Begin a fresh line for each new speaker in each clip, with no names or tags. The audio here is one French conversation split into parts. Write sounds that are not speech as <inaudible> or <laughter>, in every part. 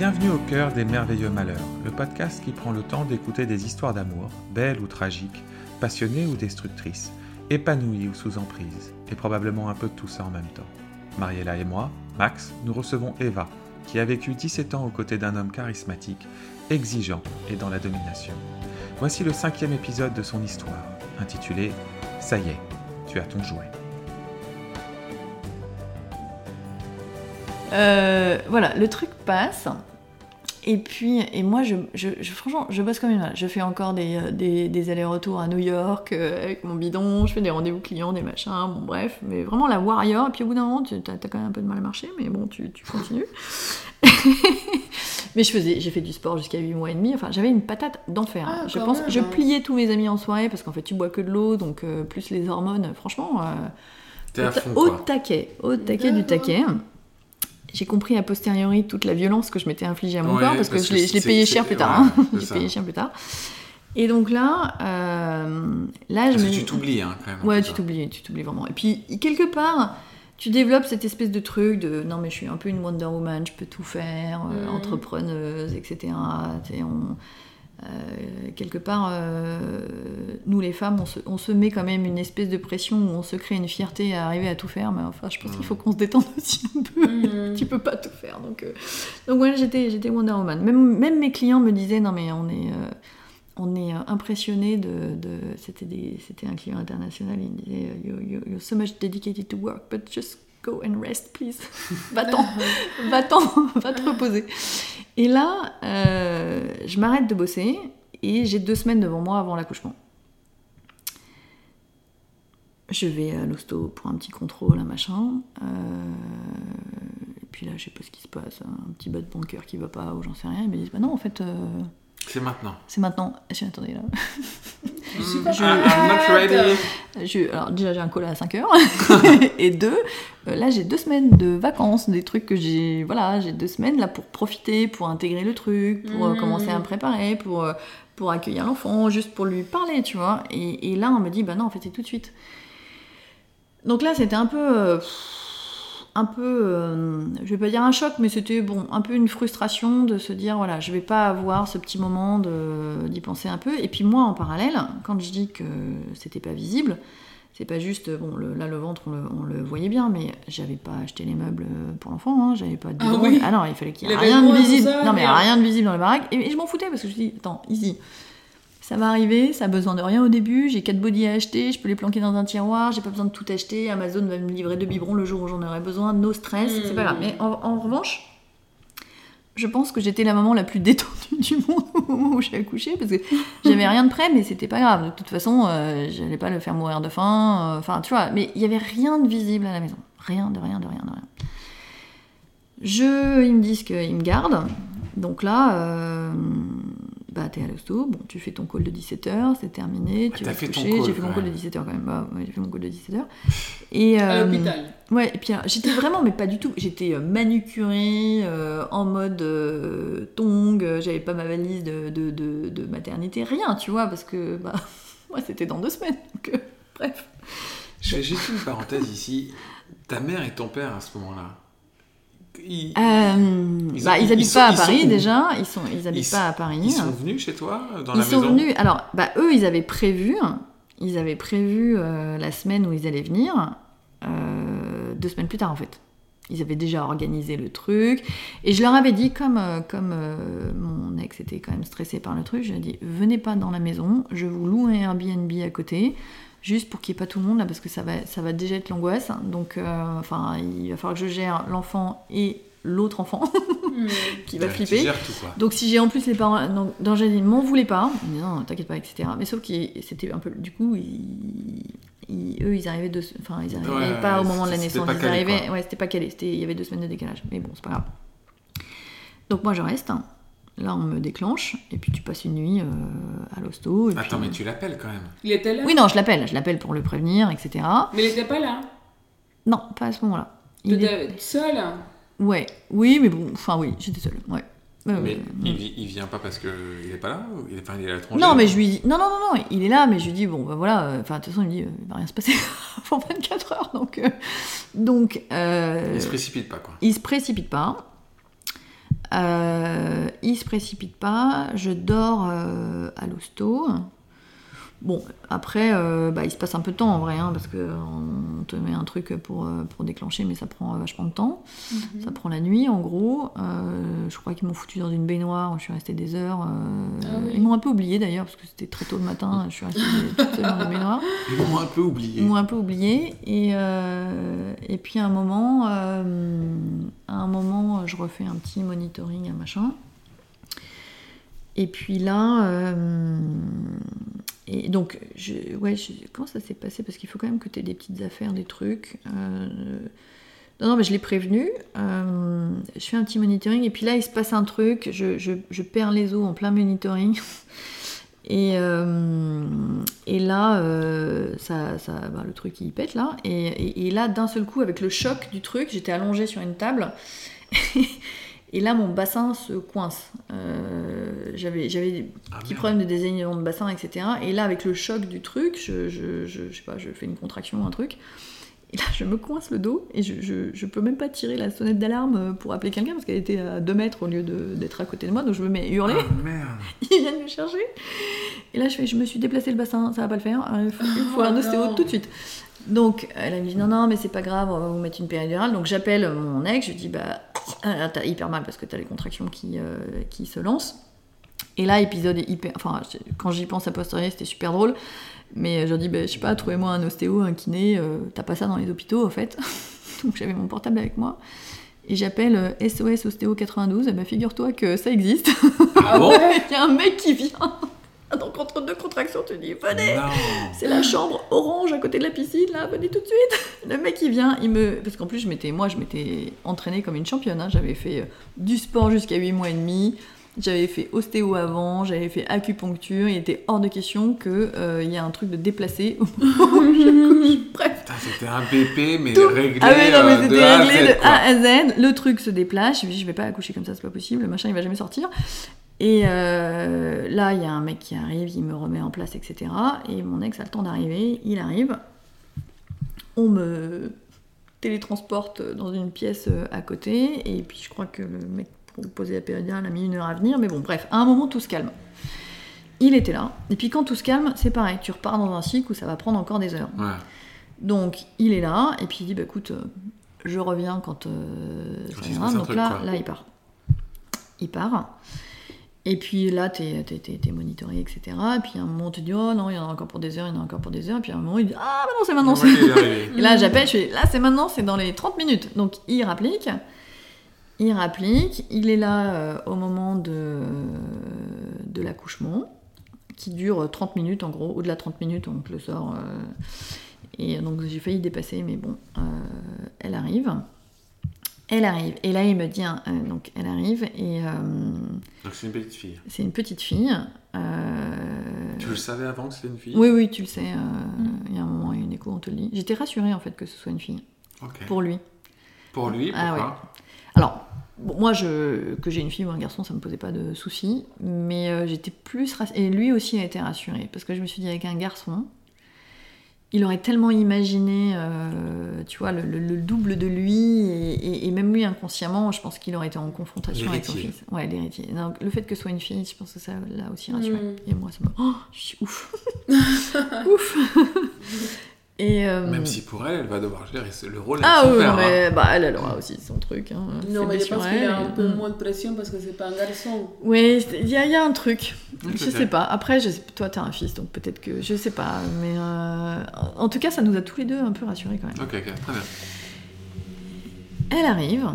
Bienvenue au cœur des merveilleux malheurs, le podcast qui prend le temps d'écouter des histoires d'amour, belles ou tragiques, passionnées ou destructrices, épanouies ou sous emprise, et probablement un peu de tout ça en même temps. Mariella et moi, Max, nous recevons Eva, qui a vécu 17 ans aux côtés d'un homme charismatique, exigeant et dans la domination. Voici le cinquième épisode de son histoire, intitulé Ça y est, tu as ton jouet.
Euh, voilà, le truc passe. Et puis, et moi, je, je, je- franchement, je bosse comme une malade. Je fais encore des, euh, des, des allers-retours à New York euh, avec mon bidon, je fais des rendez-vous clients, des machins, bon bref, mais vraiment la warrior. Et puis au bout d'un moment, tu as, quand même un peu de mal à marcher, mais bon, tu, tu continues. <laughs> mais je faisais, j'ai fait du sport jusqu'à 8 mois et demi, enfin j'avais une patate d'enfer.
Ah,
je pense,
même,
je pliais tous mes amis en soirée parce qu'en fait tu bois que de l'eau, donc euh, plus les hormones, franchement. euh,
T'es à
au ta-
fond,
au
quoi.
taquet, au taquet du taquet. J'ai compris a posteriori toute la violence que je m'étais infligée à mon
Ouais,
corps parce que
parce
je
que
l'ai je l'ai
c'est-
payé cher plus tard. hein. <laughs> payé cher plus tard. Et donc là, euh, là je
Parce
me
que tu t'oublies, hein, quand même.
Ouais, tu t'oublies, tu t'oublies vraiment. Et puis, quelque part, tu développes cette espèce de truc de non, mais je suis un peu une Wonder Woman, je peux tout faire, euh,
Mhm.
entrepreneuse, etc. On- euh, quelque part, euh, nous les femmes, on se, on se met quand même une espèce de pression où on se crée une fierté à arriver à tout faire, mais enfin, je pense qu'il faut qu'on se détende <laughs> aussi un peu.
Mhm.
tu peux pas tout faire. Donc, euh, donc voilà, j'étais, j'étais Wonder Woman. Même, même mes clients me disaient, non mais on est, euh, on est impressionné de, de- c'était, des, c'était un client international, il me disait, you, you- you're so much dedicated to work, but just go and rest, please. Va-t'en, va-t'en, va te reposer. Et là, euh, je m'arrête de bosser et j'ai deux semaines devant moi avant l'accouchement. Je vais à l'hosto pour un petit contrôle, un machin. euh, et puis là, je sais pas ce qui se passe. Un petit bas de bon cœur qui va pas, ou j'en sais rien. Ils me disent, bah non, en fait, euh,
C'est maintenant.
c'est maintenant. Je suis attendez là. <laughs>
Je suis
Mm,
pas
I'm not ready.
Je- alors déjà, j'ai un call à 5 heures. <laughs> <laughs> et deux, euh, là, j'ai deux semaines de vacances, des trucs que j'ai. Voilà, j'ai deux semaines là pour profiter, pour intégrer le truc, pour euh, commencer à me préparer, pour, euh, pour accueillir l'enfant, juste pour lui parler, tu vois. Et, et là, on me dit, bah non, en fait, c'est tout de suite. Donc là, c'était un peu. euh, un peu, euh, je vais pas dire un choc, mais c'était bon, un peu une frustration de se dire voilà, je vais pas avoir ce petit moment d'y penser un peu. Et puis moi, en parallèle, quand je dis que c'était pas visible, c'est pas juste bon, le- là le ventre on le, on le voyait bien, mais j'avais pas acheté les meubles pour l'enfant, hein, j'avais pas de
Ah oui.
non, il fallait qu'il y ait rien de visible.
ça,
non mais
merde.
rien de visible dans la baraque. Et, et je m'en foutais parce que je me dis attends, easy. Ça va arriver, ça a besoin de rien au début, j'ai quatre bodys à acheter, je peux les planquer dans un tiroir, j'ai pas besoin de tout acheter, Amazon va me livrer deux biberons le jour où j'en aurai besoin, no stress, c'est pas grave. Mais en, en revanche, je pense que j'étais la maman la plus <laughs> détendue du monde au moment où j'ai accouché, parce que j'avais rien de prêt, mais c'était pas grave. De toute façon, euh, j'allais pas le faire mourir de faim, euh, enfin tu vois, mais il y avait rien de visible à la maison. Rien, de rien, de rien, de rien. Je, ils me disent qu'ils me gardent. Donc là, euh, bah, t'es à l'hosto, bon, tu fais ton call de 17h, c'est terminé, tu vas te coucher.
call,
J'ai fait mon call de
même.
17h quand même. Bah, ouais, j'ai fait mon call de 17h. Et,
À
euh,
l'hôpital.
Ouais, et puis alors, j'étais vraiment, mais pas du tout. J'étais euh, manucurée, euh, en mode euh, tongue, euh, j'avais pas ma valise de, de, de, de maternité, rien, tu vois, parce que bah, <laughs> moi c'était dans deux semaines. Donc, euh, bref.
Je fais juste une parenthèse ici. Ta mère et ton père à ce moment-là. Ils,
Euh,
Ils-
bah, ils,
ils
habitent
sont-
pas à Paris déjà, ils sont, ils habitent pas à Paris.
ils sont venus chez toi dans
Ils
la
sont
maison
venus. Alors, bah, eux, ils avaient prévu, ils avaient prévu euh, la semaine où ils allaient venir, euh, deux semaines plus tard en fait. Ils avaient déjà organisé le truc. Et je leur avais dit, comme, euh, comme euh, mon ex était quand même stressé par le truc, je lui ai dit venez pas dans la maison, je vous loue un Airbnb à côté, juste pour qu'il n'y ait pas tout le monde là, parce que ça va, ça va déjà être l'angoisse. Donc, euh, enfin, il va falloir que je gère l'enfant et l'autre enfant
Mhm. <laughs>
qui va flipper.
gères tout, quoi.
Donc si j'ai en plus les parents ils m'en voulaient pas, ils me disaient, non t'inquiète pas etc. Mais sauf que c'était un peu du coup ils, ils- eux ils arrivaient deux, enfin ils arrivaient
Ouais,
pas au moment de la naissance,
pas
ils
calé,
arrivaient
quoi.
ouais c'était pas calé, c'était il y avait deux semaines de décalage. Mais bon c'est pas grave. Donc moi je reste. Là on me déclenche et puis tu passes une nuit euh, à l'hosto. et
Attends,
puis-
mais tu l'appelles quand même.
Il était là
Oui non je l'appelle, je l'appelle pour le prévenir etc.
Mais il était pas là.
Non pas à ce moment-là.
Tu
Il est-
étais seule.
Ouais oui mais bon enfin oui j'étais seule ouais.
Mais il, vi- il vient pas parce qu'il est pas là ou il est, enfin, il est à l'étranger
Non, mais je lui dis, non, non, non, non, il est là, mais je lui dis, bon, ben voilà, euh, enfin, de toute façon, il me dit, euh, il va rien se passer <laughs> avant 24 heures, donc. euh, donc. euh,
Il se précipite pas, quoi.
il se précipite pas. Euh, il se précipite pas, je dors euh, à l'hosto. Bon, après, euh, bah, il se passe un peu de temps en vrai, hein, parce qu'on te met un truc pour, euh, pour déclencher, mais ça prend vachement de temps.
Mhm.
Ça prend la nuit en gros. Euh, je crois qu'ils m'ont foutu dans une baignoire, je suis restée des heures. euh,
Ah oui.
Ils m'ont un peu oublié d'ailleurs, parce que c'était très tôt le matin, je suis restée toute seule dans la baignoire.
Ils m'ont un peu oublié.
Ils m'ont un peu oublié. Et, euh, et puis à un moment, euh, à un moment, je refais un petit monitoring, un machin. Et puis là, euh, et donc, je, ouais, comment ça s'est passé? Parce qu'il faut quand même que tu aies des petites affaires, des trucs. Euh, non, non, mais je l'ai prévenu. euh, je fais un petit monitoring. Et puis là, il se passe un truc. Je, je- perds les os en plein monitoring. <laughs> Et, et là, ça, ça, bah, le truc il pète là. Et, et- et là, d'un seul coup, avec le choc du truc, j'étais allongée sur une table. <laughs> et là, mon bassin se coince. Euh, j'avais, j'avais des
Ah,
petits
merde.
problèmes de désalignement de bassin, etc. Et là, avec le choc du truc, je, je, je, je sais pas, je fais une contraction, un truc. Et là, je me coince le dos et je, je, je peux même pas tirer la sonnette d'alarme pour appeler quelqu'un parce qu'elle était à 2 mètres au lieu de- d'être à côté de moi. Donc je me mets à hurler.
Ah, merde. <laughs>
Ils viennent me chercher. Et là, je fais, je me suis déplacé le bassin, ça va pas le faire. Euh, Il faut, il faut
Oh
un ostéo
non.
tout de suite. Donc, elle a dit non, non, mais c'est pas grave, on va vous mettre une péridurale. Donc, j'appelle mon ex, je lui dis bah, ah, t'as hyper mal parce que t'as les contractions qui, euh, qui se lancent. Et là, épisode est hyper. Enfin, quand j'y pense à posteriori, c'était super drôle. Mais je leur dis, bah, je sais pas, trouvez-moi un ostéo, un kiné, euh, t'as pas ça dans les hôpitaux, en fait. <laughs> Donc, j'avais mon portable avec moi. Et j'appelle euh, SOS Ostéo 92, et bah, figure-toi que ça existe.
Ah bon? <laughs>
Il y a un mec qui vient. Donc entre deux contractions, tu dis venez. C'est la chambre orange à côté de la piscine, là, venez tout de suite. Le mec il vient, il me. Parce qu'en plus, je m'étais, moi, je m'étais entraînée comme une championne. hein. J'avais fait euh, du sport jusqu'à 8 mois et demi. J'avais fait ostéo avant, j'avais fait acupuncture. Il était hors de question qu'il y ait un truc de déplacé au moment où je couche. <laughs> Bref.
Putain, c'était un BP, mais
Tout.
réglé,
Ah non, mais
euh, de
c'était
A à
réglé
Z,
de. A à Z. Le truc se déplace. Je me dis, je vais pas accoucher comme ça, c'est pas possible. Le machin, il va jamais sortir. Et euh, là, il y a un mec qui arrive, il me remet en place, etc. Et mon ex a le temps d'arriver. Il arrive. On me télétransporte dans une pièce euh, à côté. Et puis, je crois que le mec pour poser la péridurale a mis une heure à venir. Mais bon, bref, à un moment, tout se calme. Il était là. Et puis, quand tout se calme, c'est pareil. Tu repars dans un cycle où ça va prendre encore des heures.
Ouais.
Donc il est là, et puis il dit bah écoute, euh, je reviens quand euh, ça
un
Donc
truc,
là,
quoi.
là il part. Il part. Et puis là, t'es t'es- t'es monitoré, etc. Et puis à un moment, on te dit oh non, il y en a encore pour des heures, il y en a encore pour des heures. Et puis à un moment, il dit ah bah non, c'est maintenant.
Ouais. <laughs>
Et là, j'appelle, je fais là, c'est maintenant, c'est dans les 30 minutes. Donc, il rapplique. Il rapplique. Il est là euh, au moment de, de l'accouchement, qui dure 30 minutes en gros. Au-delà de 30 minutes, on te le sort. euh, et donc, j'ai failli dépasser, mais bon, euh, elle arrive. Elle arrive. Et là, il me dit, hein, euh, donc, elle arrive, et euh,
Donc c'est une petite fille.
c'est une petite fille. euh,
Tu le savais avant que c'était une fille?
Oui, oui, tu le sais. euh, Il y a un moment, il y a une écho, on te le dit. J'étais rassurée en fait que ce soit une fille, pour lui.
Pour lui,
Ah
pourquoi?
Alors, bon, moi, je, que j'ai une fille ou un garçon, ça me posait pas de soucis, mais euh, j'étais plus rassurée. Et lui aussi a été rassuré, parce que je me suis dit, avec un garçon, il aurait tellement imaginé, euh, tu vois, le, le- le double de lui, et, et- et même lui inconsciemment, je pense qu'il aurait été en confrontation avec son fils. Ouais, l'héritier. Donc, le fait que ce soit une fille, je pense que ça l'a aussi rassuré.
Mm.
Et moi, ça me. Oh, je suis ouf <laughs> Ouf <laughs> Et. euh,
Même si pour elle, elle va devoir gérer le rôle de
Ah oui,
père.
non,
hein.
mais bah, elle, elle aura aussi son truc. Hein.
Non, mais je pense qu'il a
et-
un peu
Mm.
moins de pression parce que c'est pas un garçon.
Oui, il y, a- y a un truc.
Ok,
Je sais pas. Après, je sais- toi, t'as un fils, donc peut-être que. Je sais pas. Mais. euh, En tout cas, ça nous a tous les deux un peu rassurés quand même.
Ok, ok, très bien.
Elle arrive.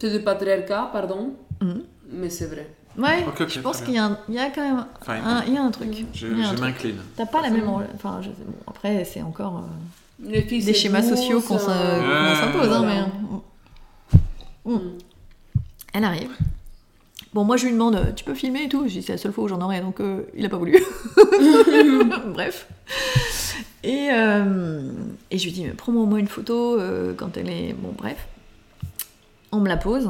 C'est du patriarcat, pardon,
Mhm.
mais c'est vrai.
Ouais, je pense qu'il y, a un- il y a quand même. Un- Il y a un truc.
Je, m'incline.
T'as pas la même. Enfin, je sais- bon, après, c'est encore. euh, des schémas sociaux qu'on
euh,
s'impose, hein, mais. Mm. Elle arrive. Bon, moi je lui demande, tu peux filmer et tout? Je dis, c'est la seule fois où j'en aurais, donc euh, il a pas voulu. <laughs> Bref. Et, euh, et je lui dis, mais prends-moi au moins une photo euh, quand elle est. Bon, bref. On me la pose.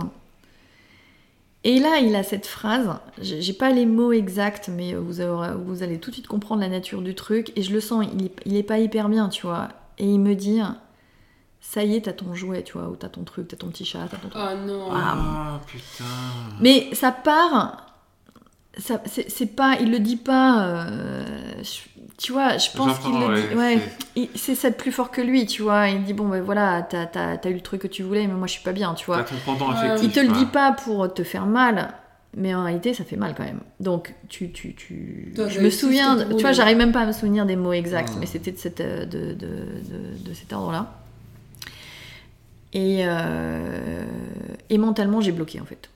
Et là, il a cette phrase. J'ai pas les mots exacts, mais vous, aurez- vous allez tout de suite comprendre la nature du truc. Et je le sens, il est, il est pas hyper bien, tu vois. Et il me dit ça y est, t'as ton jouet, tu vois, ou t'as ton truc, t'as ton petit chat, t'as ton truc.
Ah non.
Ah, putain.
Mais ça part. Ça, c'est, pas, il le dit pas. euh, tu vois, je pense qu'il le
ouais,
dit. Ouais,
c'est-
ça de plus fort que lui, tu vois. Il dit bon ben voilà, t'as, t'as, t'as eu le truc que tu voulais, mais moi je suis pas bien, tu vois.
Pendant affectif.
Il te le dit pas pour te faire mal, mais en réalité ça fait mal quand même. Donc tu, tu, tu...
Toi,
je me souviens, de-
tu
vois, j'arrive même pas à me souvenir des mots exacts, mais c'était de, cette, euh, de, de, de, de cet ordre-là. Et, euh, et mentalement j'ai bloqué en fait.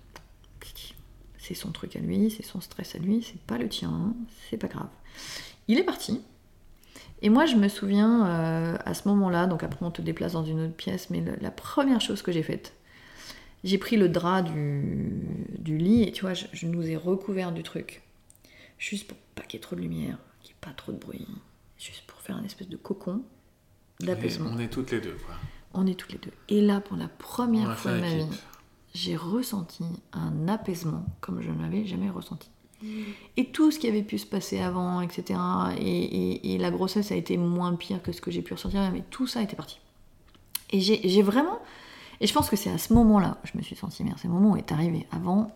C'est son truc à lui, c'est son stress à lui, c'est pas le tien, c'est pas grave. Il est parti. Et moi, je me souviens euh, à ce moment-là, donc après on te déplace dans une autre pièce, mais le- la première chose que j'ai faite, j'ai pris le drap du, du lit et tu vois, je, je nous ai recouvert du truc. Juste pour pas qu'il y ait trop de lumière, qu'il n'y ait pas trop de bruit. Juste pour faire un espèce de cocon d'apaisement.
On est toutes les deux, quoi.
On est toutes les deux. Et là, pour la première fois de ma vie, j'ai ressenti un apaisement comme je ne l'avais jamais ressenti. Et tout ce qui avait pu se passer avant, etc. Et, la grossesse a été moins pire que ce que j'ai pu ressentir, mais tout ça était parti. Et j'ai vraiment. Et je pense que c'est à ce moment-là je me suis sentie merde. C'est le moment où est arrivé. Avant,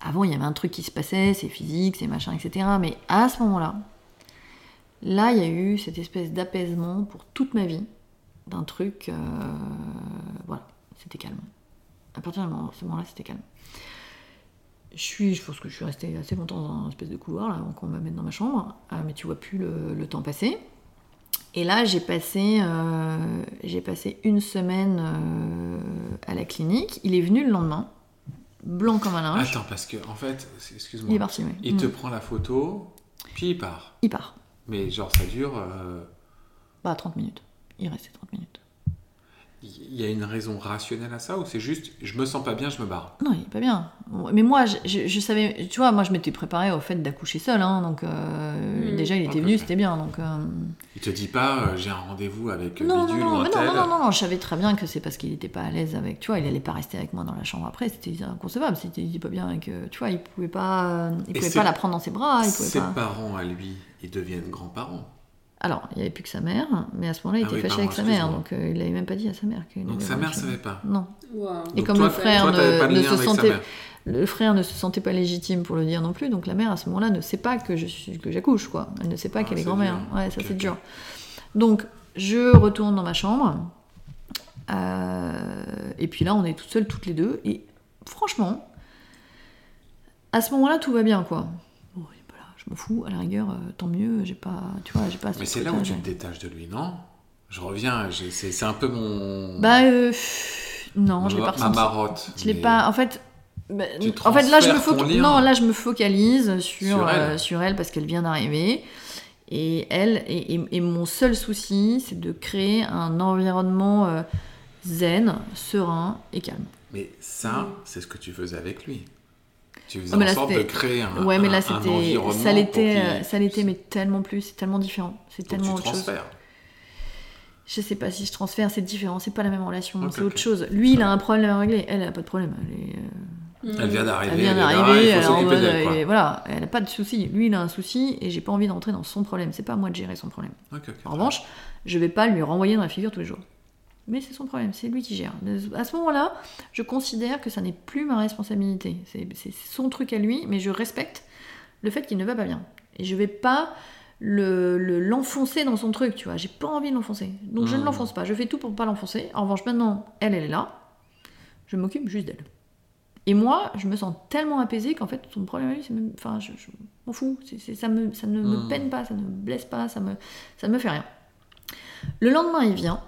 avant, il y avait un truc qui se passait, c'est physique, c'est machin, etc. Mais à ce moment-là, là, il y a eu cette espèce d'apaisement pour toute ma vie d'un truc. euh, voilà, c'était calme. À partir de ce moment-là, c'était calme. Je suis, je pense que je suis restée assez longtemps dans un espèce de couloir là, avant qu'on mette dans ma chambre, Euh, mais tu vois plus le, le temps passer. Et là, j'ai passé, euh, j'ai passé une semaine euh, à la clinique. Il est venu le lendemain, blanc comme un linge.
Attends, parce que, en fait, excuse-moi.
il est parti, oui.
Il
Mm.
te prend la photo, puis il part.
Il part.
Mais genre, ça dure. euh,
Bah, 30 minutes. Il restait 30 minutes.
Il y a une raison rationnelle à ça ou c'est juste je me sens pas bien, je me barre?
Non, il est pas bien. Mais moi, je, je- je savais, tu vois, moi je m'étais préparée au fait d'accoucher seule, hein, donc euh,
Mm.
déjà il était venu, c'était bien, donc. euh,
Il te dit pas euh, j'ai un rendez-vous avec
Non, non,
Bidule
non,
ou un
non,
tel?
non, non, non, non, je savais très bien que c'est parce qu'il était pas à l'aise avec, tu vois, il allait pas rester avec moi dans la chambre après, c'était inconcevable, c'était il était pas bien avec, euh, tu vois, il pouvait pas, euh, il pouvait pas la prendre dans ses bras, il pouvait
Ses
pas.
parents à lui, ils deviennent grands-parents.
Alors, il y avait plus que sa mère, mais à ce moment-là, il
Ah
était
oui,
fâché
pardon,
avec sa mère, donc euh, il avait même pas dit à sa mère qu'il
Donc
avait
sa mère
chose.
savait pas.
Non.
Wow.
Et
Donc
comme
toi,
le frère
toi,
ne- ne se sentait-
mère.
Le frère ne se sentait pas légitime pour le dire non plus, donc la mère à ce moment-là ne sait pas que je suis que j'accouche quoi. Elle ne sait pas
Ah,
qu'elle est grand-mère.
dur.
Ouais, ça c'est dur. Donc je retourne dans ma chambre euh, et puis là on est toutes seules toutes les deux et franchement à ce moment-là tout va bien quoi. Bon, il est pas là, je m'en fous. À la rigueur, euh, tant mieux. J'ai pas, tu vois, j'ai pas.
Mais c'est là où tu te détaches de lui, non? Je reviens, c'est un peu mon.
Bah euh, non, je l'ai pas
ma marotte.
Je l'ai
mais-
pas. En fait, bah, en fait là je me non là je focalise sur
Sur elle.
euh, sur elle parce qu'elle vient d'arriver et elle et, et- et mon seul souci c'est de créer un environnement euh, zen, serein et calme.
Mais ça, c'est ce que tu faisais avec lui. Tu faisais
mais
en
là,
sorte de
c'était-
créer un,
ouais mais là
un environnement
ça l'était euh, ça l'était mais tellement plus c'est tellement différent c'est tellement
tu
autre chose. Je sais pas si je transfère c'est différent c'est pas la même relation c'est autre chose. Lui il a un problème à régler elle elle a pas de problème elle est, euh,
Elle vient d'arriver,
Elle vient d'arriver, elle voilà, elle n'a pas de souci. Lui, il a un souci et j'ai pas envie d'entrer dans son problème. C'est pas à moi de gérer son problème. En revanche, je vais pas lui renvoyer dans la figure tous les jours. Mais c'est son problème, c'est lui qui gère. À ce moment-là, je considère que ça n'est plus ma responsabilité. C'est son truc à lui, mais je respecte le fait qu'il ne va pas bien. Et je vais pas le- le- l'enfoncer dans son truc, tu vois. J'ai pas envie de l'enfoncer. Donc je ne
Mhm.
l'enfonce pas. Je fais tout pour pas l'enfoncer. En revanche, maintenant, elle, elle est là. Je m'occupe juste d'elle. Et moi, je me sens tellement apaisée qu'en fait, son problème à lui, c'est même. Enfin, je, je m'en fous. Ça, me, ça ne me
Mhm.
peine pas, ça ne me blesse pas, ça me, ça ne me fait rien. Le lendemain, il vient.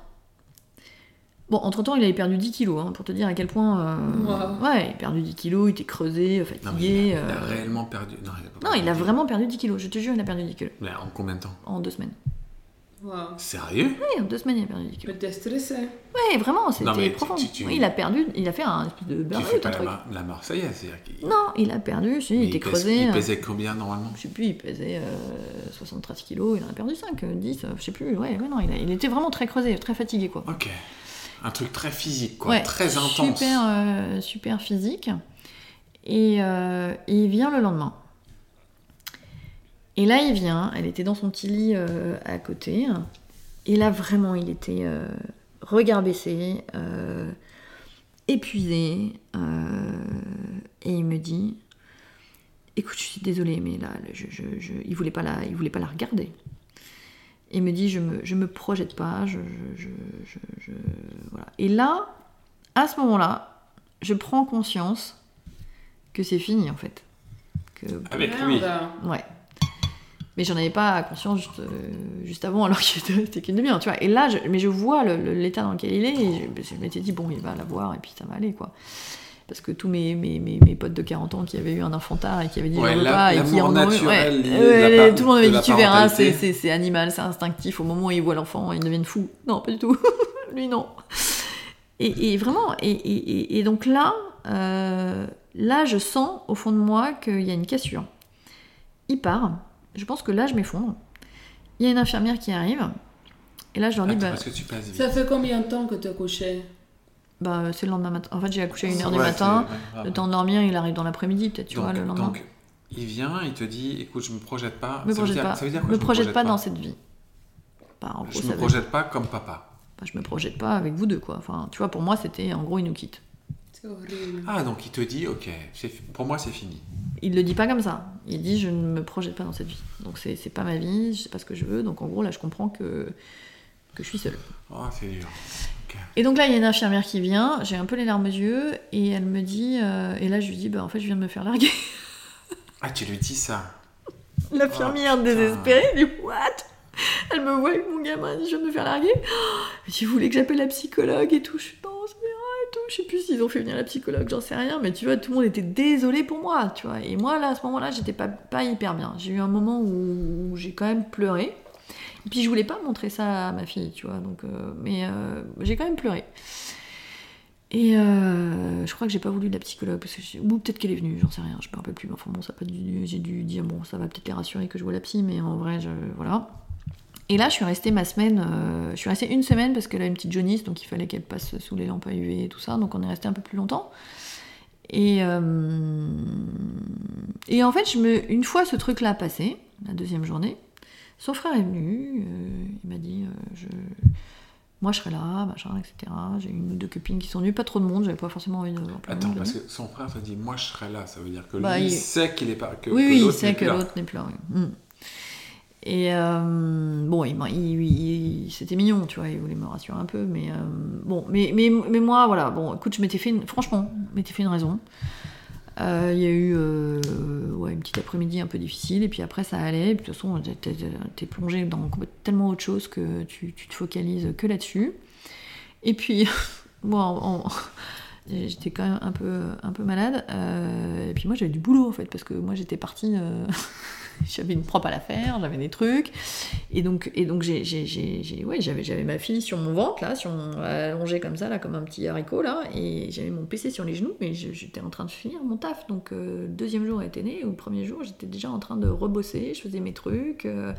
Bon, entre-temps, il avait perdu 10 kilos, hein, pour te dire à quel point... euh,
Wow.
Ouais, il a perdu 10 kilos, il était creusé,
Non, mais il,
fatigué...
a, il a
euh,
réellement perdu. Non, il a, pas
Non, il a vraiment perdu 10 kilos, je te jure, il a perdu 10 kilos.
Mais en combien de temps?
En deux semaines.
Wow.
Sérieux?
Oui, en deux semaines, il a perdu 10 kilos.
Mais t'es stressé.
Ouais, vraiment, c'était profond.
tu- tu-
Oui, il a perdu, il a fait un espèce de burn-out,
fais pas
un
la,
truc.
Mar- la Marseillaise. c'est-à-dire qu'il-
Non, il a perdu, si, il était
pèse-
creusé.
Il
euh,
pesait combien normalement?
Je sais plus, il pesait euh, 73 kilos, il en a perdu 5, euh, 10, euh, je sais plus. Ouais, ouais, non, il, a- il était vraiment très creusé, très fatigué, quoi.
Ok. Un truc très physique, quoi.
Ouais,
très intense.
Super, euh, super physique. Et, euh, et il vient le lendemain. Et là, il vient, elle était dans son petit lit euh, à côté. Et là, vraiment, il était regard baissé, épuisé, et il me dit Écoute, je suis désolée, mais là, je, je- je- il voulait pas la, il voulait pas la regarder. Il me dit Je me, je me projette pas, je, je- je- je- je- voilà. Et là, à ce moment-là, je prends conscience que c'est fini en fait. Que
Avec lui.
Merde.
Ouais. Mais j'en avais pas conscience juste, euh, juste avant, alors qu'il <laughs> était resté qu'une demi-heure, tu vois. Et là, je- mais je vois l'état dans lequel il est, et je, je m'étais dit, bon, il va la voir, et puis ça va aller, quoi. Parce que tous mes, mes, mes, mes potes de 40 ans qui avaient eu un enfant tard et qui avaient dit,
Ouais,
j'en veux
la-
pas, et qui en ont eu, ouais, tout le monde avait dit, tu verras, c'est, animal, c'est instinctif. Au moment où ils voient l'enfant, ils deviennent fous. Non, pas du tout. <laughs> Lui, non. Et, et vraiment, et, et- et- et donc là, euh, là, je sens au fond de moi qu'il y a une cassure. Il part. Je pense que là, je m'effondre. Il y a une infirmière qui arrive. Et là, je leur dis,
Attends,
bah,
parce que tu passes vite.
Ça fait combien de temps que tu as couché?
Bah, c'est le lendemain matin. En fait, j'ai accouché à 1h du matin.
ouais.
Le temps de dormir, il arrive dans l'après-midi, peut-être, tu
donc,
vois, le lendemain.
donc, il vient, il te dit écoute, je me projette pas.
me
ça, veut
projette
dire,
pas.
ça veut dire quoi
me
je
projette pas dans cette vie. Bah, en gros,
Je me
veut-
projette pas comme papa.
bah, je me projette pas avec vous deux, quoi. Enfin, tu vois, pour moi, c'était en gros, il nous quitte.
C'est horrible.
Ah, donc il te dit ok, pour moi c'est fini.
Il le dit pas comme ça. Il dit je ne me projette pas dans cette vie. Donc c'est c'est pas ma vie, je sais pas ce que je veux. Donc en gros là je comprends que, que je suis seule.
Oh, c'est dur.
Et donc là il y a une infirmière qui vient, j'ai un peu les larmes aux yeux et elle me dit euh, et là je lui dis bah en fait je viens de me faire larguer. <laughs>
Ah, tu lui dis ça.
L'infirmière
Oh,
désespérée elle dit what? Elle me voit avec mon gamin, elle dit je viens de me faire larguer. Oh, elle dit vous voulez que j'appelle la psychologue et tout. Je suis non c'est et tout. Je sais plus s'ils ont fait venir la psychologue, j'en sais rien. Mais tu vois tout le monde était désolé pour moi, tu vois. Et moi là à ce moment-là j'étais pas, pas hyper bien. J'ai eu un moment où, où j'ai quand même pleuré. Puis je voulais pas montrer ça à ma fille, tu vois. Donc, euh, mais euh, j'ai quand même pleuré. Et euh, je crois que j'ai pas voulu de la psychologue, parce que ou peut-être qu'elle est venue, j'en sais rien, je me rappelle plus. Enfin bon, ça pas dû, j'ai dû dire bon, ça va peut-être les rassurer que je vois la psy, mais en vrai, je, voilà. Et là, je suis restée ma semaine, je suis restée une semaine parce qu'elle a une petite jaunisse, donc il fallait qu'elle passe sous les lampes à UV et tout ça, donc on est resté un peu plus longtemps. Et, et en fait, je me, une fois ce truc-là passé, la deuxième journée, son frère est venu, euh, il m'a dit, euh, je, moi je serai là, machin, etc. J'ai une ou deux copines qui sont venues, pas trop de monde, j'avais pas forcément envie de
Attends, parce que son frère te dit moi je serai là, ça veut dire que
Bah,
lui
il-
sait qu'il est pas que,
oui,
que
oui, il sait que l'autre n'est plus là. oui. Mm. Et euh, bon, il, c'était mignon, tu vois, il voulait me rassurer un peu, mais euh, bon, mais, mais, mais moi, voilà, bon, écoute, je m'étais fait, une, franchement, je m'étais fait une raison. Euh, Il y a eu euh, ouais, une petite après-midi un peu difficile, et puis après ça allait, et puis de toute façon, t'es- t'es plongé dans tellement autre chose que tu, tu te focalises que là-dessus. Et puis, <laughs> bon, <laughs> j'étais quand même un peu, un peu malade, euh, et puis moi j'avais du boulot en fait, parce que moi j'étais partie. <laughs> <laughs> j'avais une propre à la faire, j'avais des trucs. Et donc, et donc ouais, j'avais, ma fille sur mon ventre, là, sur allongée comme ça, là, comme un petit haricot, là, et j'avais mon PC sur les genoux, mais j'étais en train de finir mon taf. Donc, euh, deuxième jour était né, ou premier jour, j'étais déjà en train de rebosser, je faisais mes trucs. euh,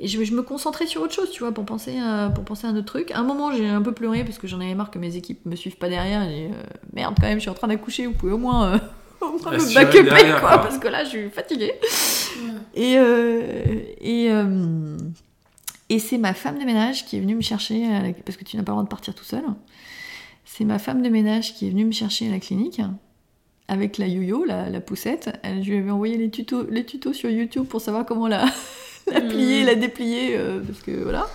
et je, me concentrais sur autre chose, tu vois, pour penser à, pour penser à un autre truc. À un moment, j'ai un peu pleuré parce que j'en avais marre que mes équipes me suivent pas derrière. Euh, merde, quand même, je suis en train d'accoucher, vous pouvez au moins, euh, au moins me backuper,
derrière,
quoi,
quoi.
parce que là, je suis fatiguée. Et, euh, et, euh, et c'est ma femme de ménage qui est venue me chercher, à la- parce que tu n'as pas le droit de partir tout seul. C'est ma femme de ménage qui est venue me chercher à la clinique avec la yo-yo, la, la poussette. Elle, je lui avais envoyé les tutos, les tutos sur YouTube pour savoir comment la, <laughs> la plier,
Mhm.
la déplier, euh, parce que voilà.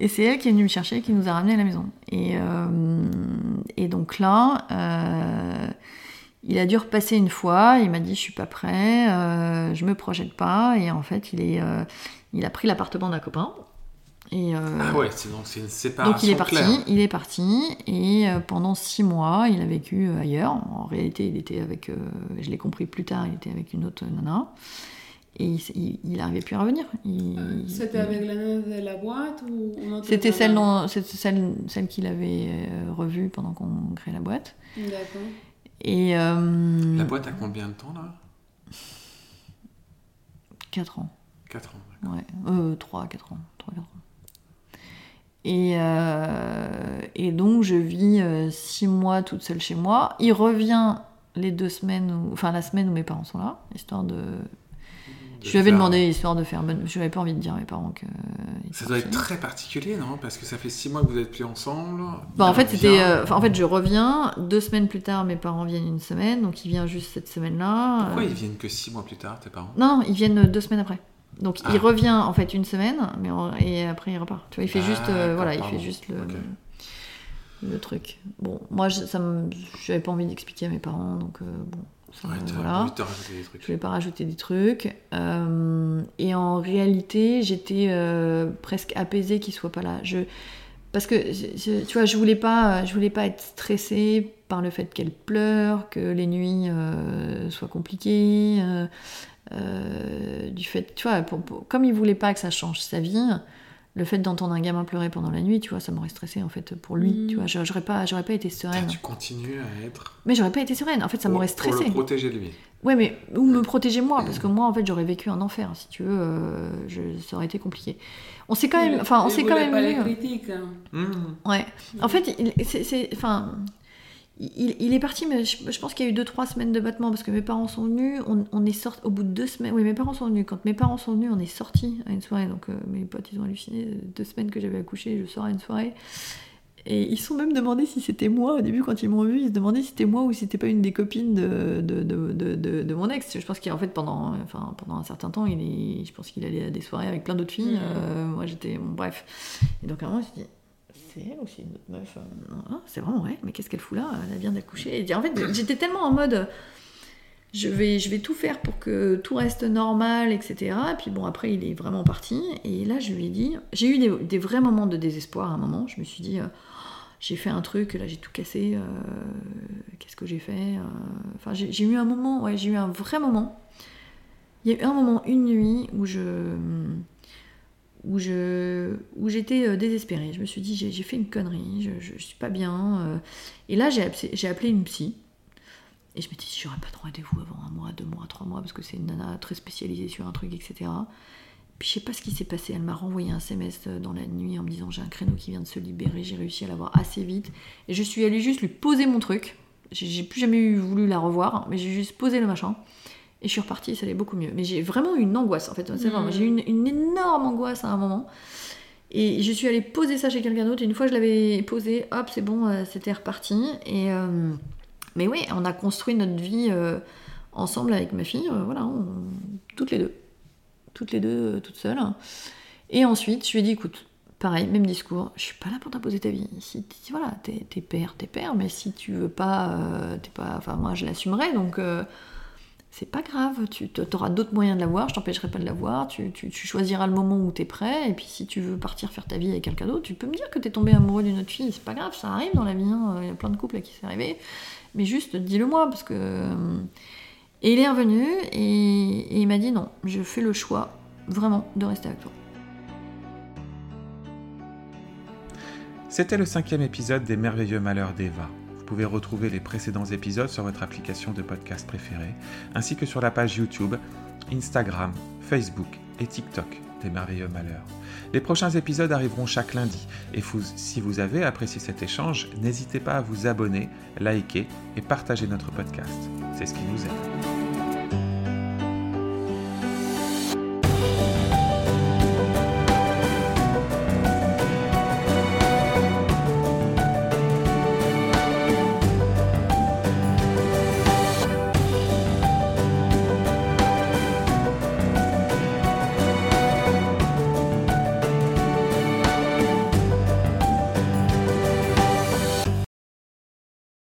Et c'est elle qui est venue me chercher et qui nous a ramenés à la maison. Et, euh, et donc là, euh, il a dû repasser une fois. Il m'a dit je suis pas prêt, euh, je me projette pas. Et en fait, il est, euh, il a pris l'appartement d'un copain. Et, euh,
Ah ouais, c'est donc c'est une séparation
donc il est parti,
claire.
il est parti et euh, pendant six mois il a vécu euh, ailleurs. En réalité il était avec, euh, je l'ai compris plus tard, il était avec une autre nana et il, s- il, il arrivait plus à revenir.
C'était
il-
avec la nana de la boîte ou
C'était celle, qu'il avait euh, revue pendant qu'on créait la boîte.
D'accord.
Et euh,
La boîte a combien de temps là?
4 ans.
4 ans.
Ouais, euh, 3 4 ans. 3, 4 ans. Et, euh, et donc, je vis 6 mois toute seule chez moi. Il revient les deux semaines, où- enfin la semaine où mes parents sont là, histoire de. Je lui avais
faire-
demandé histoire de faire bonne. Je n'avais pas envie de dire à mes parents que. il
Ça doit être très particulier, non? Parce que ça fait six mois que vous êtes plus ensemble.
Bah, en fait, c'était. euh, en fait, je reviens. Deux semaines plus tard, mes parents viennent une semaine. Donc, il vient juste cette semaine-là.
Pourquoi
Euh,
ils viennent que six mois plus tard, tes parents?
Non, ils viennent deux semaines après. Donc,
Ah.
il revient en fait une semaine, mais et après, il repart. Tu vois, il fait juste. euh, voilà, il fait juste le. Le truc. Bon, moi, je- ça me... j'avais pas envie d'expliquer à mes parents, donc euh, bon.
Ouais,
euh,
t'as
voilà.
envie de te rajouter des
Je voulais pas rajouter des trucs. Euh, et en réalité, j'étais euh, presque apaisée qu'il soit pas là. Je, parce que je- je- tu vois, je voulais pas, je voulais pas être stressée par le fait qu'elle pleure, que les nuits euh, soient compliquées, du fait, tu vois, pour- pour- comme il voulait pas que ça change sa vie. Le fait d'entendre un gamin pleurer pendant la nuit, tu vois, ça m'aurait stressé en fait pour lui.
Mm.
Tu vois, Je- j'aurais pas, j'aurais pas été
Putain,
sereine.
tu continues à être.
Mais j'aurais pas été sereine. En fait, ça
pour-
m'aurait
Pour
stressée.
le protéger lui.
Ouais, mais ou me protéger moi, parce que moi, en fait, j'aurais vécu un enfer, si tu veux, euh, je, ça aurait été compliqué. On s'est quand même, enfin, on
Il
s'est quand même
pas
vu,
les
hein.
critiques. hein.
Mmh.
Ouais. En fait, il, c'est- enfin, il, il est parti, mais je, je pense qu'il y a eu deux trois semaines de battement parce que mes parents sont venus. On, on est sorti au bout de deux semaines. Oui, mes parents sont venus. Quand mes parents sont venus, on est sortis à une soirée. Donc euh, mes potes, ils ont halluciné. Deux semaines que j'avais accouché, je sors à une soirée. Et ils se sont même demandé si c'était moi. Au début, quand ils m'ont vu, ils se demandaient si c'était moi ou si c'était pas une des copines de, de, de, de, de- de mon ex. Je pense qu'en fait, pendant, enfin, pendant un certain temps, il est, je pense qu'il allait à des soirées avec plein d'autres filles.
Mhm.
Euh, moi, j'étais. Bon, bref. Et donc, à un moment, je me suis dit, c'est elle ou c'est une autre meuf euh, non, C'est vraiment elle, mais qu'est-ce qu'elle fout là? Elle vient d'accoucher. Et en fait, <coughs> j'étais tellement en mode. Je vais, je vais tout faire pour que tout reste normal, etc. Et puis bon, après, il est vraiment parti. Et là, je lui ai dit. J'ai eu des, des vrais moments de désespoir à un moment. Je me suis dit. euh, j'ai fait un truc, là j'ai tout cassé, euh, qu'est-ce que j'ai fait Enfin, j'ai eu un moment, ouais, j'ai eu un vrai moment. Il y a eu un moment, une nuit, où je. Où je où j'étais euh, désespérée. Je me suis dit, j'ai fait une connerie, je, je, suis pas bien. euh. Et là, j'ai appelé, une psy. Et je me dis, j'aurais pas de rendez-vous avant un mois, deux mois, trois mois, parce que c'est une nana très spécialisée sur un truc, etc. Puis je sais pas ce qui s'est passé, elle m'a renvoyé un SMS dans la nuit en me disant j'ai un créneau qui vient de se libérer, j'ai réussi à l'avoir assez vite. Et je suis allée juste lui poser mon truc. J'ai plus jamais voulu la revoir, mais j'ai juste posé le machin. Et je suis repartie, ça allait beaucoup mieux. Mais j'ai vraiment eu une angoisse en fait. C'est vrai,
Mhm.
J'ai eu une, une énorme angoisse à un moment. Et je suis allée poser ça chez quelqu'un d'autre. Et une fois que je l'avais posé, hop, c'est bon, euh, c'était reparti. Et euh, mais oui, on a construit notre vie euh, ensemble avec ma fille, voilà, on- toutes les deux toutes les deux, toutes seules. Et ensuite, je lui ai dit, écoute, pareil, même discours, je suis pas là pour t'imposer ta vie. Si, si- voilà, t'es père, t'es père, mais si tu veux pas, t'es pas, enfin moi je l'assumerai, donc c'est pas grave. Tu auras d'autres moyens de l'avoir, je t'empêcherai pas de l'avoir. Tu, choisiras le moment où t'es prêt, et puis si tu veux partir faire ta vie avec quelqu'un d'autre, tu peux me dire que t'es tombé amoureux d'une autre fille. C'est pas grave, ça arrive dans la vie. hein. Il y a plein de couples à qui c'est arrivé, mais juste dis-le moi parce que euh, et il est revenu et, et il m'a dit non, je fais le choix vraiment de rester avec toi.
C'était le cinquième épisode des Merveilleux Malheurs d'Eva. Vous pouvez retrouver les précédents épisodes sur votre application de podcast préférée, ainsi que sur la page YouTube, Instagram, Facebook et TikTok des Merveilleux Malheurs. Les prochains épisodes arriveront chaque lundi, et si vous avez apprécié cet échange, n'hésitez pas à vous abonner, liker et partager notre podcast. C'est ce qui nous aide.